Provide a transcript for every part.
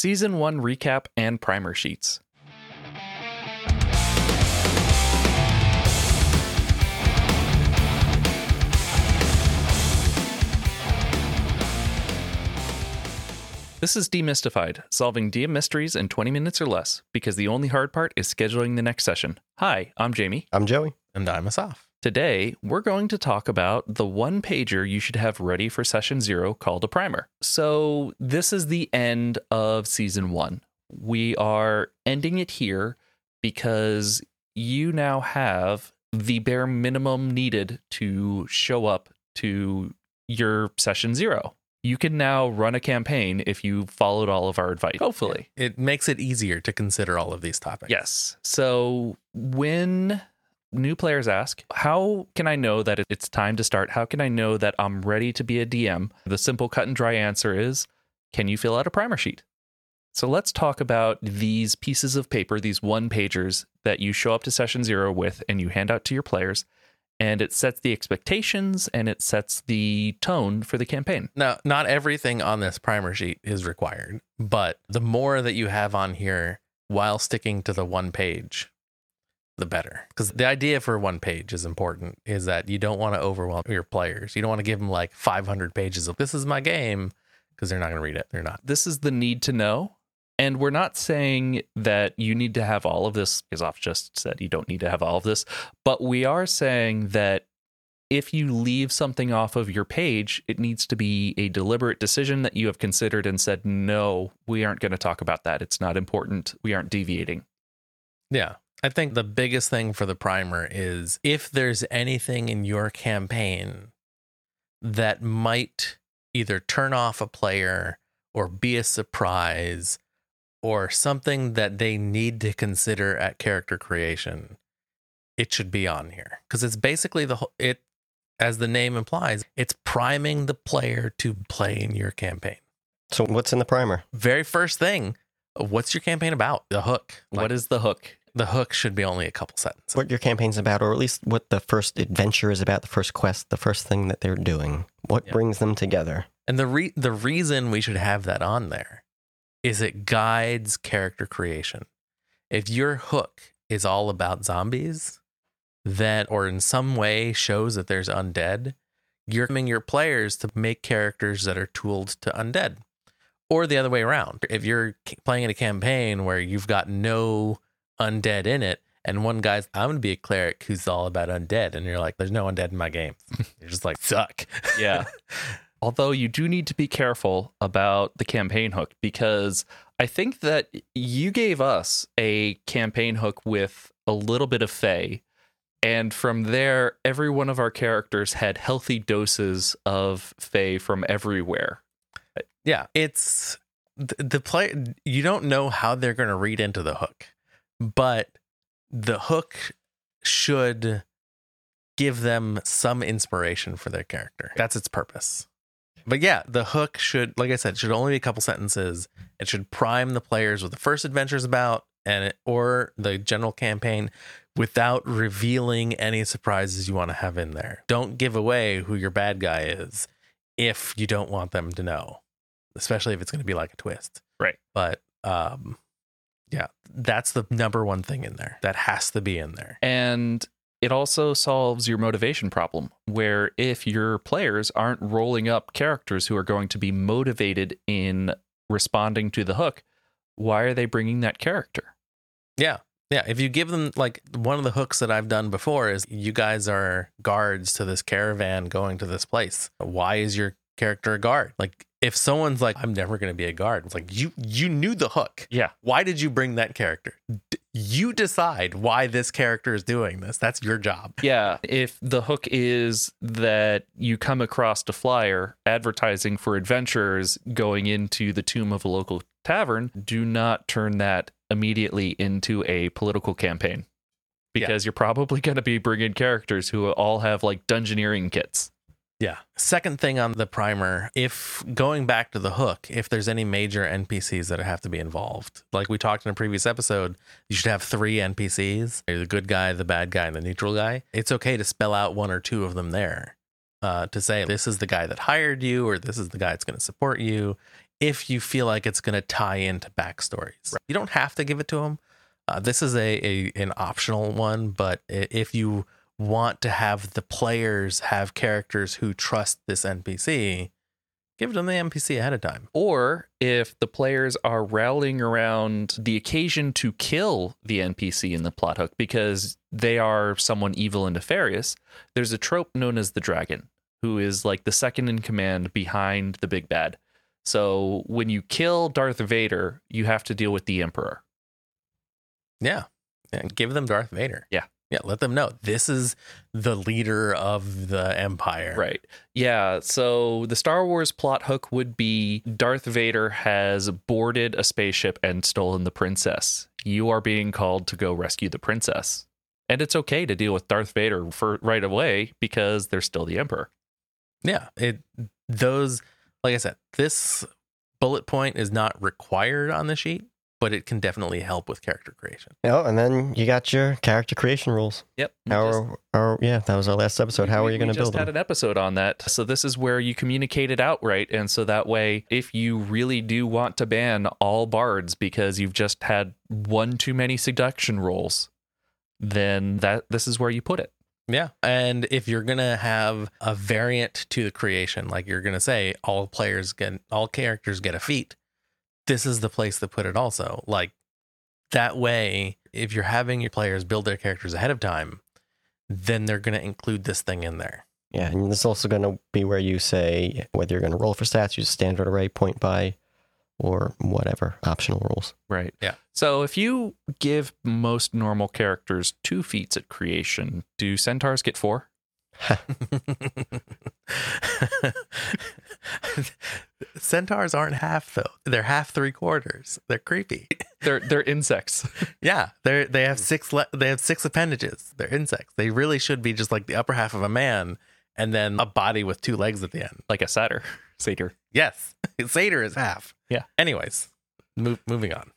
Season 1 recap and primer sheets. This is DMystified, solving DM mysteries in 20 minutes or less, because the only hard part is scheduling the next session. Hi, I'm Jamie. I'm Joey. And I'm Asaf. Today, we're going to talk about the one pager you should have ready for session zero called a primer. So, this is the end of season one. We are ending it here because you now have the bare minimum needed to show up to your session zero. You can now run a campaign if you followed all of our advice, hopefully. It makes it easier to consider all of these topics. Yes. So when new players ask, How can I know that it's time to start? How can I know that I'm ready to be a DM? The simple cut and dry answer is Can you fill out a primer sheet? So let's talk about these pieces of paper, these one pagers that you show up to session zero with and you hand out to your players. And it sets the expectations and it sets the tone for the campaign. Now, not everything on this primer sheet is required, but the more that you have on here while sticking to the one page, the better. Because the idea for one page is important is that you don't want to overwhelm your players. You don't want to give them like 500 pages of this is my game because they're not going to read it. They're not. This is the need to know. And we're not saying that you need to have all of this, because Off just said you don't need to have all of this. But we are saying that if you leave something off of your page, it needs to be a deliberate decision that you have considered and said, no, we aren't going to talk about that. It's not important. We aren't deviating. Yeah. I think the biggest thing for the primer is if there's anything in your campaign that might either turn off a player or be a surprise or something that they need to consider at character creation, it should be on here because it's basically the whole, it, as the name implies, it's priming the player to play in your campaign. So, what's in the primer? Very first thing, what's your campaign about? The hook. Like, what is the hook? The hook should be only a couple sentences. What your campaign's about, or at least what the first adventure is about, the first quest, the first thing that they're doing. What yeah. brings them together? And the re- the reason we should have that on there is it guides character creation. If your hook is all about zombies, then or in some way shows that there's undead, you're coming your players to make characters that are tooled to undead. Or the other way around. If you're playing in a campaign where you've got no undead in it, and one guy's, I'm gonna be a cleric who's all about undead, and you're like, there's no undead in my game. You're just like, suck. Yeah. Although you do need to be careful about the campaign hook because I think that you gave us a campaign hook with a little bit of Fey. And from there, every one of our characters had healthy doses of Fey from everywhere. Yeah, it's the, the play. You don't know how they're going to read into the hook, but the hook should give them some inspiration for their character. That's its purpose but yeah, the hook should, like I said, should only be a couple sentences. It should prime the players with the first adventure is about, and it, or the general campaign, without revealing any surprises you want to have in there. Don't give away who your bad guy is if you don't want them to know, especially if it's going to be like a twist. Right. But um, yeah, that's the number one thing in there that has to be in there. And it also solves your motivation problem, where if your players aren't rolling up characters who are going to be motivated in responding to the hook, why are they bringing that character? Yeah. Yeah. If you give them, like, one of the hooks that I've done before is you guys are guards to this caravan going to this place. Why is your character a guard? Like, if someone's like, I'm never going to be a guard, it's like you you knew the hook. Yeah. Why did you bring that character? D- you decide why this character is doing this. That's your job. Yeah. If the hook is that you come across a flyer advertising for adventurers going into the tomb of a local tavern, do not turn that immediately into a political campaign because yeah. you're probably going to be bringing characters who all have like dungeoneering kits. Yeah. Second thing on the primer, if going back to the hook, if there's any major NPCs that have to be involved, like we talked in a previous episode, you should have three NPCs the good guy, the bad guy, and the neutral guy. It's okay to spell out one or two of them there uh, to say, this is the guy that hired you, or this is the guy that's going to support you. if you feel like it's going to tie into backstories. You don't have to give it to them. Uh, this is a, a an optional one, but if you want to have the players have characters who trust this NPC, give them the NPC ahead of time. Or if the players are rallying around the occasion to kill the NPC in the plot hook because they are someone evil and nefarious, there's a trope known as the dragon, who is like the second in command behind the big bad. So when you kill Darth Vader, you have to deal with the Emperor. Yeah. And give them Darth Vader. Yeah. Yeah. Let them know this is the leader of the Empire. Right. Yeah. So the Star Wars plot hook would be Darth Vader has boarded a spaceship and stolen the princess. You are being called to go rescue the princess. And it's okay to deal with Darth Vader for right away because they're still the Emperor. Yeah. It those like I said, this bullet point is not required on the sheet, but it can definitely help with character creation. Oh, and then you got your character creation rules. Yep. How Just- are, are yeah, that was our last episode. How we- are you going to build We just had an episode on that. So this is where you communicate it outright, and so that way, if you really do want to ban all bards because you've just had one too many seduction rolls, then that this is where you put it. Yeah. And if you're going to have a variant to the creation, like you're going to say all players get, all characters get a feat, this is the place to put it also. Like that way, if you're having your players build their characters ahead of time, then they're going to include this thing in there. Yeah, and this is also going to be where you say whether you're going to roll for stats, use standard array, point buy, or whatever optional rules. Right. Yeah. So if you give most normal characters two feats at creation, do centaurs get four? Centaurs aren't half though. They're half three quarters. They're creepy. They're they're insects. Yeah, they they have hmm. six le- they have six appendages. They're insects. They really should be just like the upper half of a man and then a body with two legs at the end. like a satyr. Satyr. Yes, satyr is half. Yeah. Anyways, move, moving on.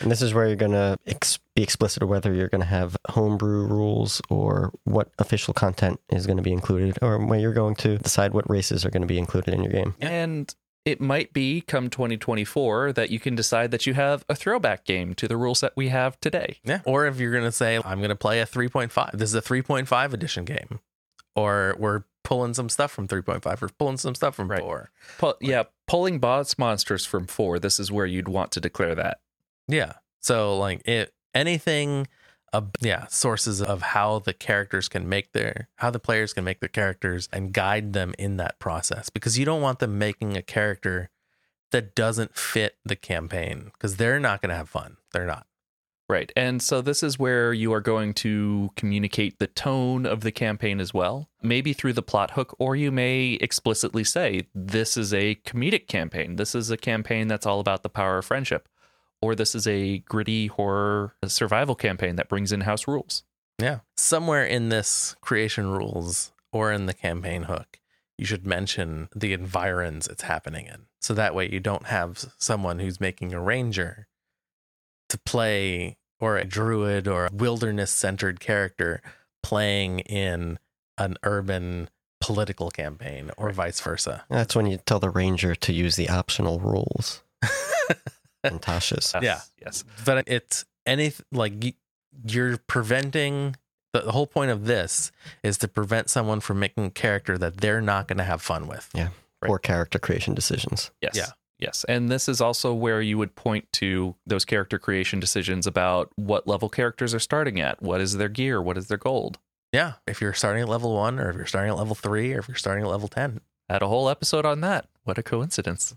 And this is where you're going to ex- be explicit of whether you're going to have homebrew rules or what official content is going to be included, or where you're going to decide what races are going to be included in your game. And it might be come 2024 that you can decide that you have a throwback game to the rule set we have today. Yeah. Or if you're gonna say I'm gonna play a 3.5, this is a 3.5 edition game, or we're pulling some stuff from 3.5, or pulling some stuff from Right. four. Pu- yeah, pulling boss monsters from four. This is where you'd want to declare that. Yeah. So like it anything uh, yeah, sources of how the characters can make their how the players can make their characters and guide them in that process because you don't want them making a character that doesn't fit the campaign because they're not going to have fun. They're not. Right. And so this is where you are going to communicate the tone of the campaign as well, maybe through the plot hook, or you may explicitly say, this is a comedic campaign. This is a campaign that's all about the power of friendship. Or this is a gritty horror survival campaign that brings in house rules. Yeah. Somewhere in this creation rules or in the campaign hook, you should mention the environs it's happening in. So that way you don't have someone who's making a ranger to play or a druid or a wilderness centered character playing in an urban political campaign or vice versa. That's when you tell the ranger to use the optional rules and Tasha's. Yes, Yeah. Yes. but it's any like you're preventing the, the whole point of this is to prevent someone from making a character that they're not going to have fun with. Yeah. Poor character creation decisions. Yes. Yeah. Yes. And this is also where you would point to those character creation decisions about what level characters are starting at. What is their gear? What is their gold? Yeah, if you're starting at level 1 or if you're starting at level 3 or if you're starting at level 10. Had a whole episode on that. What a coincidence.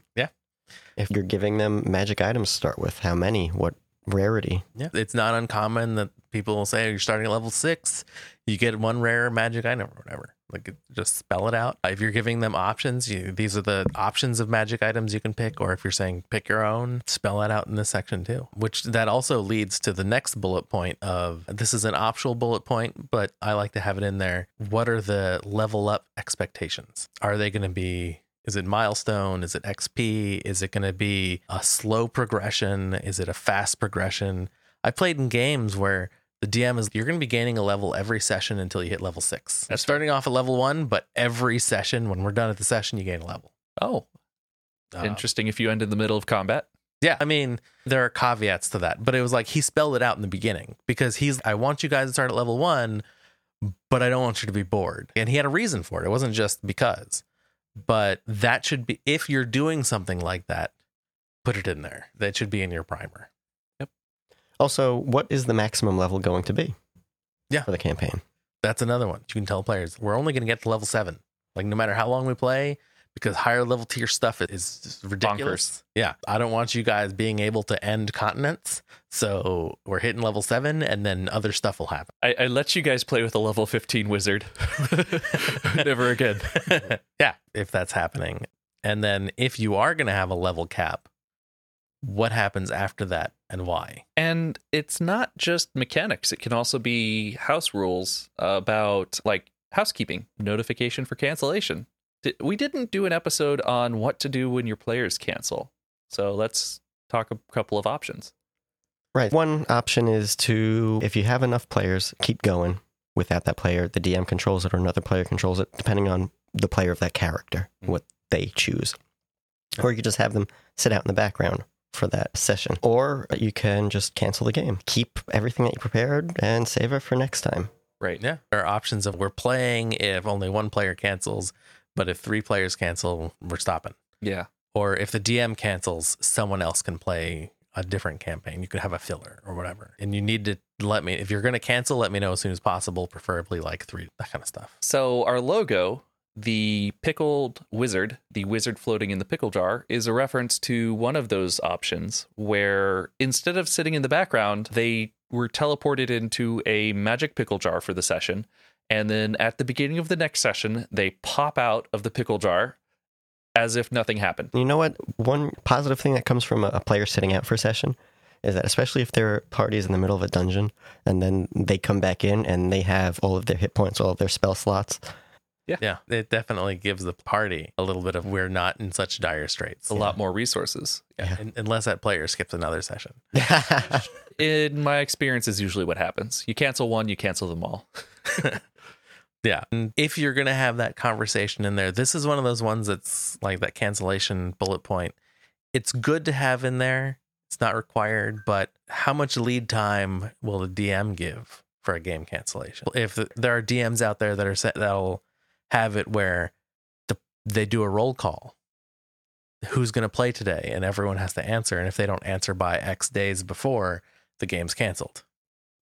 If you're giving them magic items to start with, how many? What rarity? Yeah, it's not uncommon that people will say you're starting at level 6, you get one rare magic item or whatever. Like just spell it out. If you're giving them options, you, these are the options of magic items you can pick or if you're saying pick your own, spell that out in this section too. Which that also leads to the next bullet point of this is an optional bullet point, but I like to have it in there. What are the level up expectations? Are they going to be is it milestone? Is it XP? Is it going to be a slow progression? Is it a fast progression? I played in games where the DM is you're going to be gaining a level every session until you hit level six. That's starting off at level one, but every session, when we're done at the session, you gain a level. Oh, Um, Interesting if you end in the middle of combat. Yeah, I mean, there are caveats to that, but it was like he spelled it out in the beginning because he's, I want you guys to start at level one, but I don't want you to be bored. And he had a reason for it. It wasn't just because, but that should be, if you're doing something like that, put it in there. That should be in your primer. Yep. Also, what is the maximum level going to be? Yeah. For the campaign. That's another one. You can tell players, we're only going to get to level seven. Like, no matter how long we play, because higher level tier stuff is ridiculous. Yeah. I don't want you guys being able to end continents. So we're hitting level seven and then other stuff will happen. I, I let you guys play with a level 15 wizard. Never again. yeah. If that's happening. And then if you are going to have a level cap, what happens after that and why? And it's not just mechanics, it can also be house rules about like housekeeping, notification for cancellation. Di- We didn't do an episode on what to do when your players cancel. So let's talk a couple of options. Right. One option is to, if you have enough players, keep going without that player. The DM controls it or another player controls it, depending on the player of that character, Mhm. what they choose. Or you could just have them sit out in the background for that session. Or you can just cancel the game. Keep everything that you prepared and save it for next time. Right. Yeah. There are options of we're playing if only one player cancels, but if three players cancel, we're stopping. Yeah. Or if the DM cancels, someone else can play a different campaign. You could have a filler or whatever. And you need to let me, if you're going to cancel, let me know as soon as possible, preferably like three, that kind of stuff. So our logo, the pickled wizard, the wizard floating in the pickle jar, is a reference to one of those options where instead of sitting in the background, they were teleported into a magic pickle jar for the session. And then at the beginning of the next session, they pop out of the pickle jar as if nothing happened. You know what? One positive thing that comes from a, a player sitting out for a session is that, especially if there are parties in the middle of a dungeon and then they come back in and they have all of their hit points, all of their spell slots. Yeah. Yeah. It definitely gives the party a little bit of we're not in such dire straits. A lot more resources. Yeah. un- Unless that player skips another session. In my experience, is usually what happens. You cancel one, you cancel them all. Yeah. And if you're going to have that conversation in there, this is one of those ones that's like that cancellation bullet point. It's good to have in there. It's not required, but how much lead time will the DM give for a game cancellation? If there are DMs out there that are set that'll have it where the they do a roll call. Who's going to play today and everyone has to answer and if they don't answer by X days before, the game's canceled.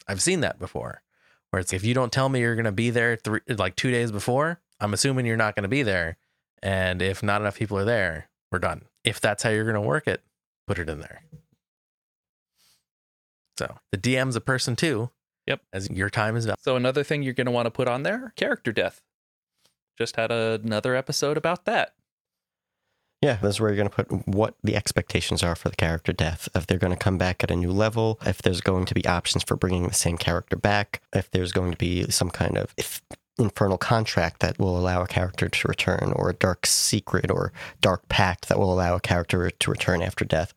I've seen that before where it's if you don't tell me you're going to be there three, like two days before, I'm assuming you're not going to be there. And if not enough people are there, we're done. If that's how you're going to work it, put it in there. So the DM's a person too. Yep. As your time is valuable. So another thing you're going to want to put on there, character death. Just had another episode about that. Yeah, this is where you're going to put what the expectations are for the character death. If they're going to come back at a new level, if there's going to be options for bringing the same character back, if there's going to be some kind of if, infernal contract that will allow a character to return, or a dark secret or dark pact that will allow a character to return after death.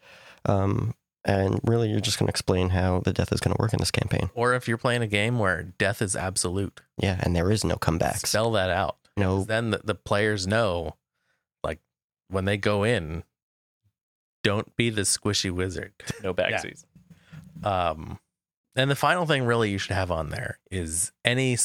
Um, and really, you're just going to explain how the death is going to work in this campaign. Or if you're playing a game where death is absolute, Yeah, and there is no comebacks. spell that out. No, Then the, the players know, when they go in, don't be the squishy wizard. No Yeah. backsies. Um, and the final thing really you should have on there is any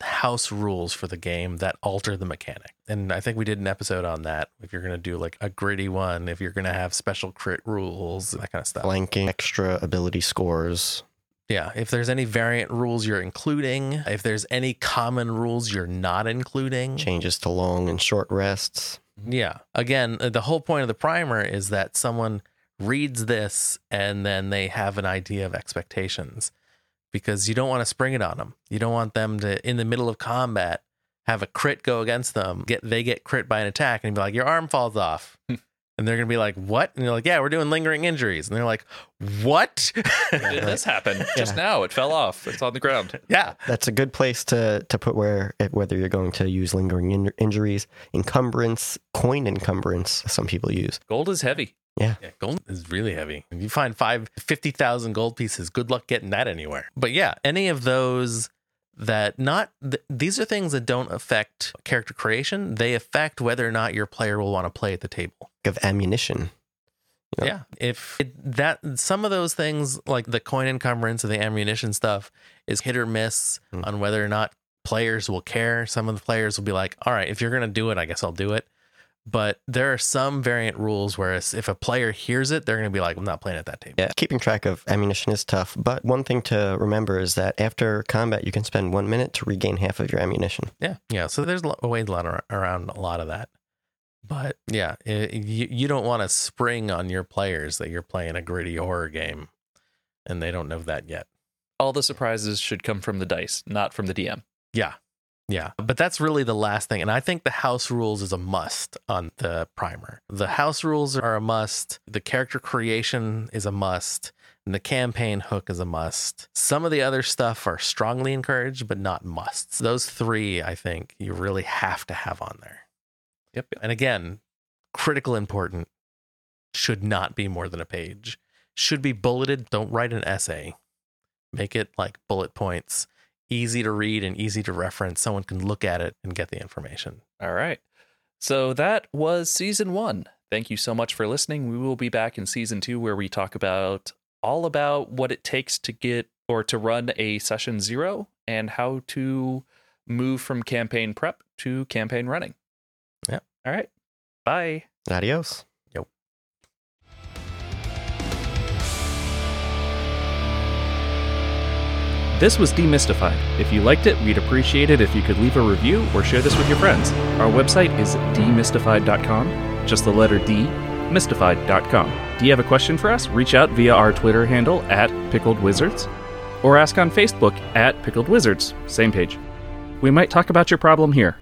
house rules for the game that alter the mechanic. And I think we did an episode on that. If you're going to do like a gritty one, if you're going to have special crit rules, that kind of stuff. flanking, extra ability scores. Yeah. If there's any variant rules you're including, if there's any common rules you're not including. changes to long and short rests. Yeah. Again, uh, the whole point of the primer is that someone reads this and then they have an idea of expectations because you don't want to spring it on them. You don't want them to, in the middle of combat, have a crit go against them. Get they get crit by an attack and be like, your arm falls off. and they're gonna be like, what? And you're like, yeah, we're doing lingering injuries. And they're like, what? Did this happen just now? It fell off. It's on the ground. yeah. That's a good place to to put where whether you're going to use lingering in- injuries, encumbrance, coin encumbrance. Some people use. Gold is heavy. Yeah, gold is really heavy. If you find five, 50,000 gold pieces, good luck getting that anywhere. But yeah, any of those that not, th- these are things that don't affect character creation. They affect whether or not your player will want to play at the table. Of ammunition. You know, Yeah, if it, that some of those things like the coin encumbrance and the ammunition stuff is hit or miss Mm. on whether or not players will care. Some of the players will be like, "All right, if you're gonna do it, I guess I'll do it." But there are some variant rules where if a player hears it, they're gonna be like, "I'm not playing at that table." Yeah, keeping track of ammunition is tough, but one thing to remember is that after combat, you can spend one minute to regain half of your ammunition. Yeah, yeah. So there's a lot ar- around a lot of that. But yeah, it, you you don't want to spring on your players that you're playing a gritty horror game, and they don't know that yet. All the surprises should come from the dice, not from the DM. Yeah. Yeah. But that's really the last thing. And I think the house rules is a must on the primer. The house rules are a must. The character creation is a must. And the campaign hook is a must. Some of the other stuff are strongly encouraged, but not musts. Those three, I think, you really have to have on there. Yep. And again, critical important should not be more than a page. Should be bulleted. Don't write an essay. Make it like bullet points, easy to read and easy to reference. Someone can look at it and get the information. All right. So that was season one. Thank you so much for listening. We will be back in season two where we talk about all about what it takes to get or to run a session zero and how to move from campaign prep to campaign running. Yeah. All right. Bye. Adios. Yep. This was DMystified. If you liked it, we'd appreciate it if you could leave a review or share this with your friends. Our website is dmystified.com, just the letter D, mystified.com. Do you have a question for us? Reach out via our Twitter handle at Pickled Wizards or ask on Facebook at Pickled Wizards, same page. We might talk about your problem here.